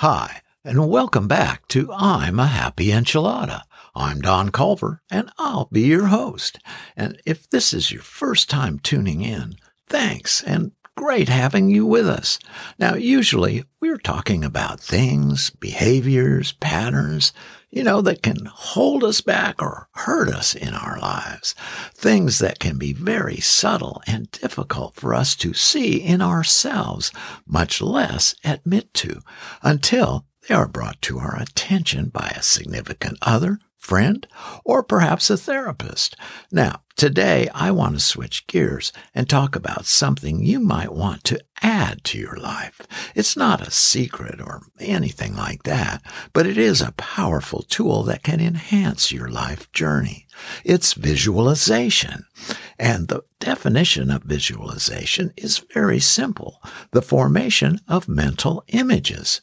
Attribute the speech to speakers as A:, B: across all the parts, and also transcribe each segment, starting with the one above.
A: Hi, and welcome back to I'm a Happy Enchilada. I'm Don Culver, and I'll be your host. And if this is your first time tuning in, thanks, and great having you with us. Now, usually we're talking about things, behaviors, patterns, you know, that can hold us back or hurt us in our lives. Things that can be very subtle and difficult for us to see in ourselves, much less admit to, until they are brought to our attention by a significant other friend, or perhaps a therapist. Now, today I want to switch gears and talk about something you might want to add to your life. It's not a secret or anything like that, but it is a powerful tool that can enhance your life journey. It's visualization. And the definition of visualization is very simple. The formation of mental images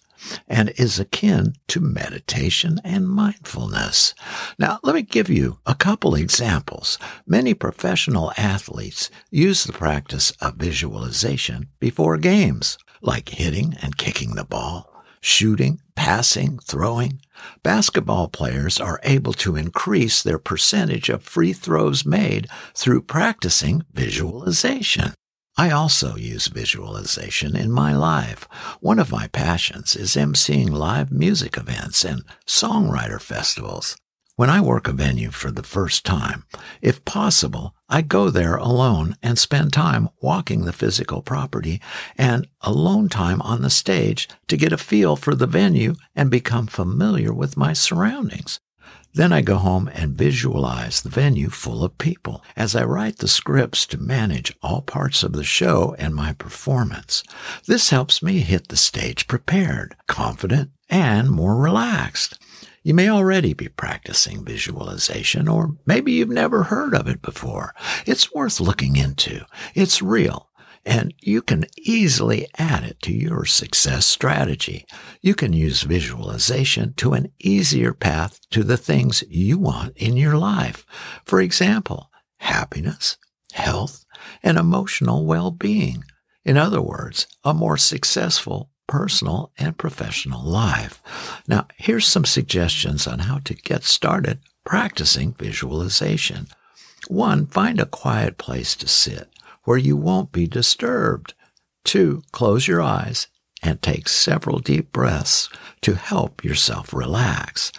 A: and is akin to meditation and mindfulness. Now, let me give you a couple examples. Many professional athletes use the practice of visualization before games, like hitting and kicking the ball, shooting, passing, throwing. Basketball players are able to increase their percentage of free throws made through practicing visualization. I also use visualization in my life. One of my passions is emceeing live music events and songwriter festivals. When I work a venue for the first time, if possible, I go there alone and spend time walking the physical property and alone time on the stage to get a feel for the venue and become familiar with my surroundings. Then I go home and visualize the venue full of people as I write the scripts to manage all parts of the show and my performance. This helps me hit the stage prepared, confident, and more relaxed. You may already be practicing visualization, or maybe you've never heard of it before. It's worth looking into. It's real and you can easily add it to your success strategy. You can use visualization to an easier path to the things you want in your life. For example, happiness, health, and emotional well-being. In other words, a more successful personal and professional life. Now, here's some suggestions on how to get started practicing visualization. One, find a quiet place to sit where you won't be disturbed. Two, close your eyes and take several deep breaths to help yourself relax.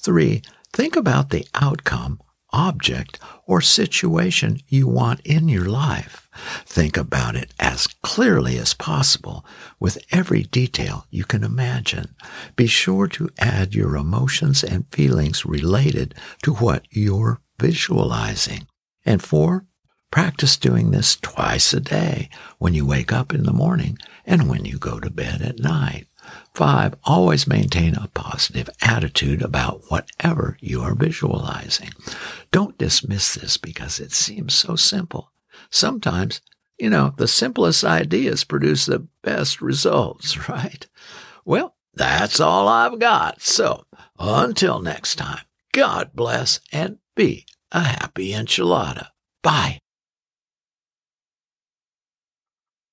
A: Three, think about the outcome, object, or situation you want in your life. Think about it as clearly as possible with every detail you can imagine. Be sure to add your emotions and feelings related to what you're visualizing. And four, Practice doing this twice a day when you wake up in the morning and when you go to bed at night. Five, always maintain a positive attitude about whatever you are visualizing. Don't dismiss this because it seems so simple. Sometimes, you know, the simplest ideas produce the best results, right? Well, that's all I've got. So until next time, God bless and be a happy enchilada. Bye.